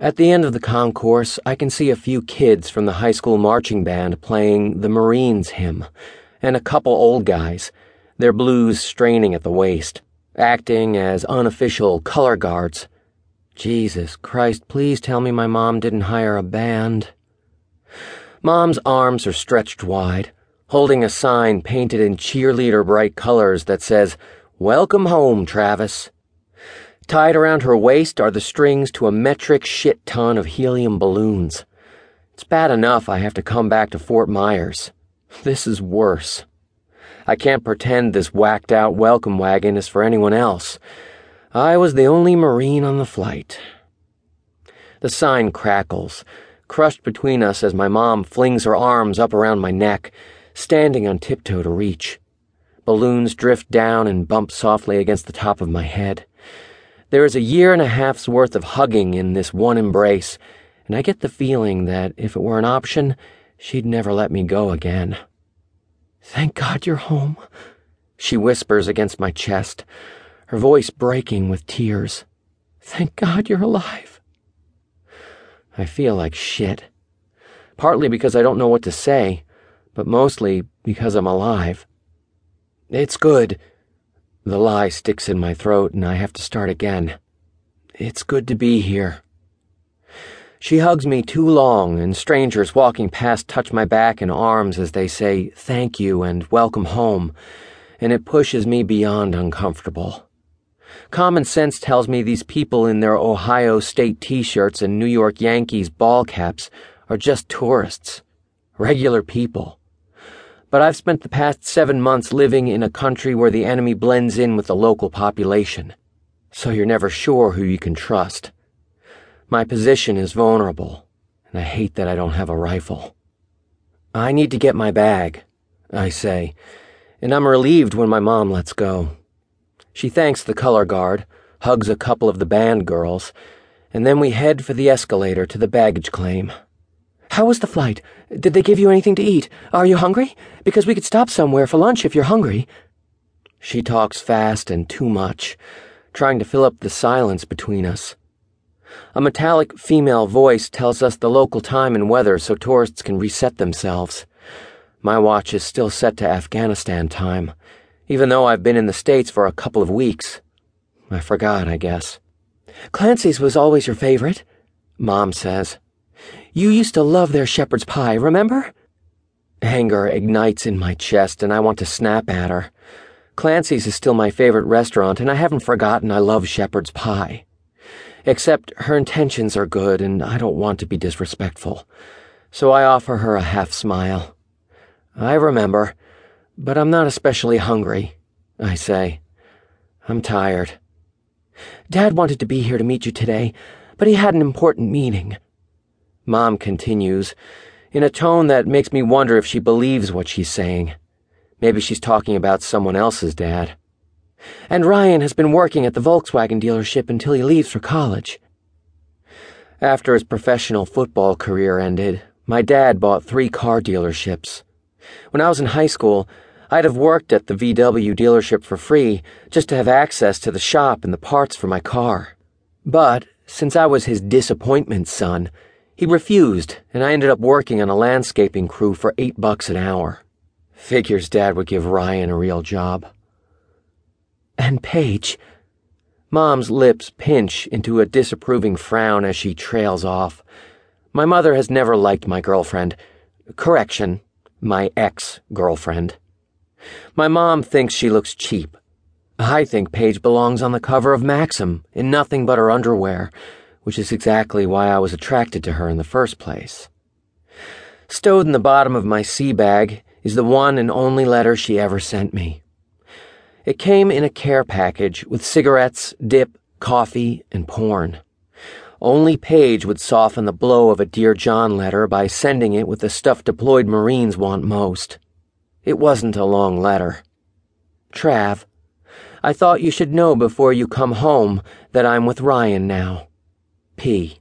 At the end of the concourse, I can see a few kids from the high school marching band playing the Marines hymn, and a couple old guys, their blues straining at the waist, acting as unofficial color guards. Jesus Christ, please tell me my mom didn't hire a band. Mom's arms are stretched wide, holding a sign painted in cheerleader bright colors that says, Welcome home, Travis. Tied around her waist are the strings to a metric shit ton of helium balloons. It's bad enough I have to come back to Fort Myers. This is worse. I can't pretend this whacked out welcome wagon is for anyone else. I was the only Marine on the flight. The sign crackles, crushed between us as my mom flings her arms up around my neck, standing on tiptoe to reach. Balloons drift down and bump softly against the top of my head. There is a year and a half's worth of hugging in this one embrace, and I get the feeling that if it were an option, she'd never let me go again. Thank God you're home, she whispers against my chest, her voice breaking with tears. Thank God you're alive. I feel like shit. Partly because I don't know what to say, but mostly because I'm alive. It's good, the lie sticks in my throat and I have to start again. It's good to be here. She hugs me too long, and strangers walking past touch my back and arms as they say thank you and welcome home, and it pushes me beyond uncomfortable. Common sense tells me these people in their Ohio State t shirts and New York Yankees ball caps are just tourists, regular people but I've spent the past seven months living in a country where the enemy blends in with the local population, so you're never sure who you can trust. My position is vulnerable, and I hate that I don't have a rifle. I need to get my bag, I say, and I'm relieved when my mom lets go. She thanks the color guard, hugs a couple of the band girls, and then we head for the escalator to the baggage claim. How was the flight? Did they give you anything to eat? Are you hungry? Because we could stop somewhere for lunch if you're hungry. She talks fast and too much, trying to fill up the silence between us. A metallic female voice tells us the local time and weather so tourists can reset themselves. My watch is still set to Afghanistan time, even though I've been in the States for a couple of weeks. I forgot, I guess. Clancy's was always your favorite, Mom says. You used to love their shepherd's pie, remember? Anger ignites in my chest, and I want to snap at her. Clancy's is still my favorite restaurant, and I haven't forgotten I love shepherd's pie. Except her intentions are good, and I don't want to be disrespectful. So I offer her a half smile. I remember, but I'm not especially hungry, I say. I'm tired. Dad wanted to be here to meet you today, but he had an important meeting. Mom continues, in a tone that makes me wonder if she believes what she's saying. Maybe she's talking about someone else's dad. And Ryan has been working at the Volkswagen dealership until he leaves for college. After his professional football career ended, my dad bought three car dealerships. When I was in high school, I'd have worked at the VW dealership for free just to have access to the shop and the parts for my car. But, since I was his disappointment son, he refused, and I ended up working on a landscaping crew for eight bucks an hour. Figures Dad would give Ryan a real job. And Paige. Mom's lips pinch into a disapproving frown as she trails off. My mother has never liked my girlfriend. Correction, my ex girlfriend. My mom thinks she looks cheap. I think Paige belongs on the cover of Maxim in nothing but her underwear which is exactly why I was attracted to her in the first place. Stowed in the bottom of my sea bag is the one and only letter she ever sent me. It came in a care package with cigarettes, dip, coffee, and porn. Only Paige would soften the blow of a Dear John letter by sending it with the stuff deployed Marines want most. It wasn't a long letter. Trav, I thought you should know before you come home that I'm with Ryan now. P.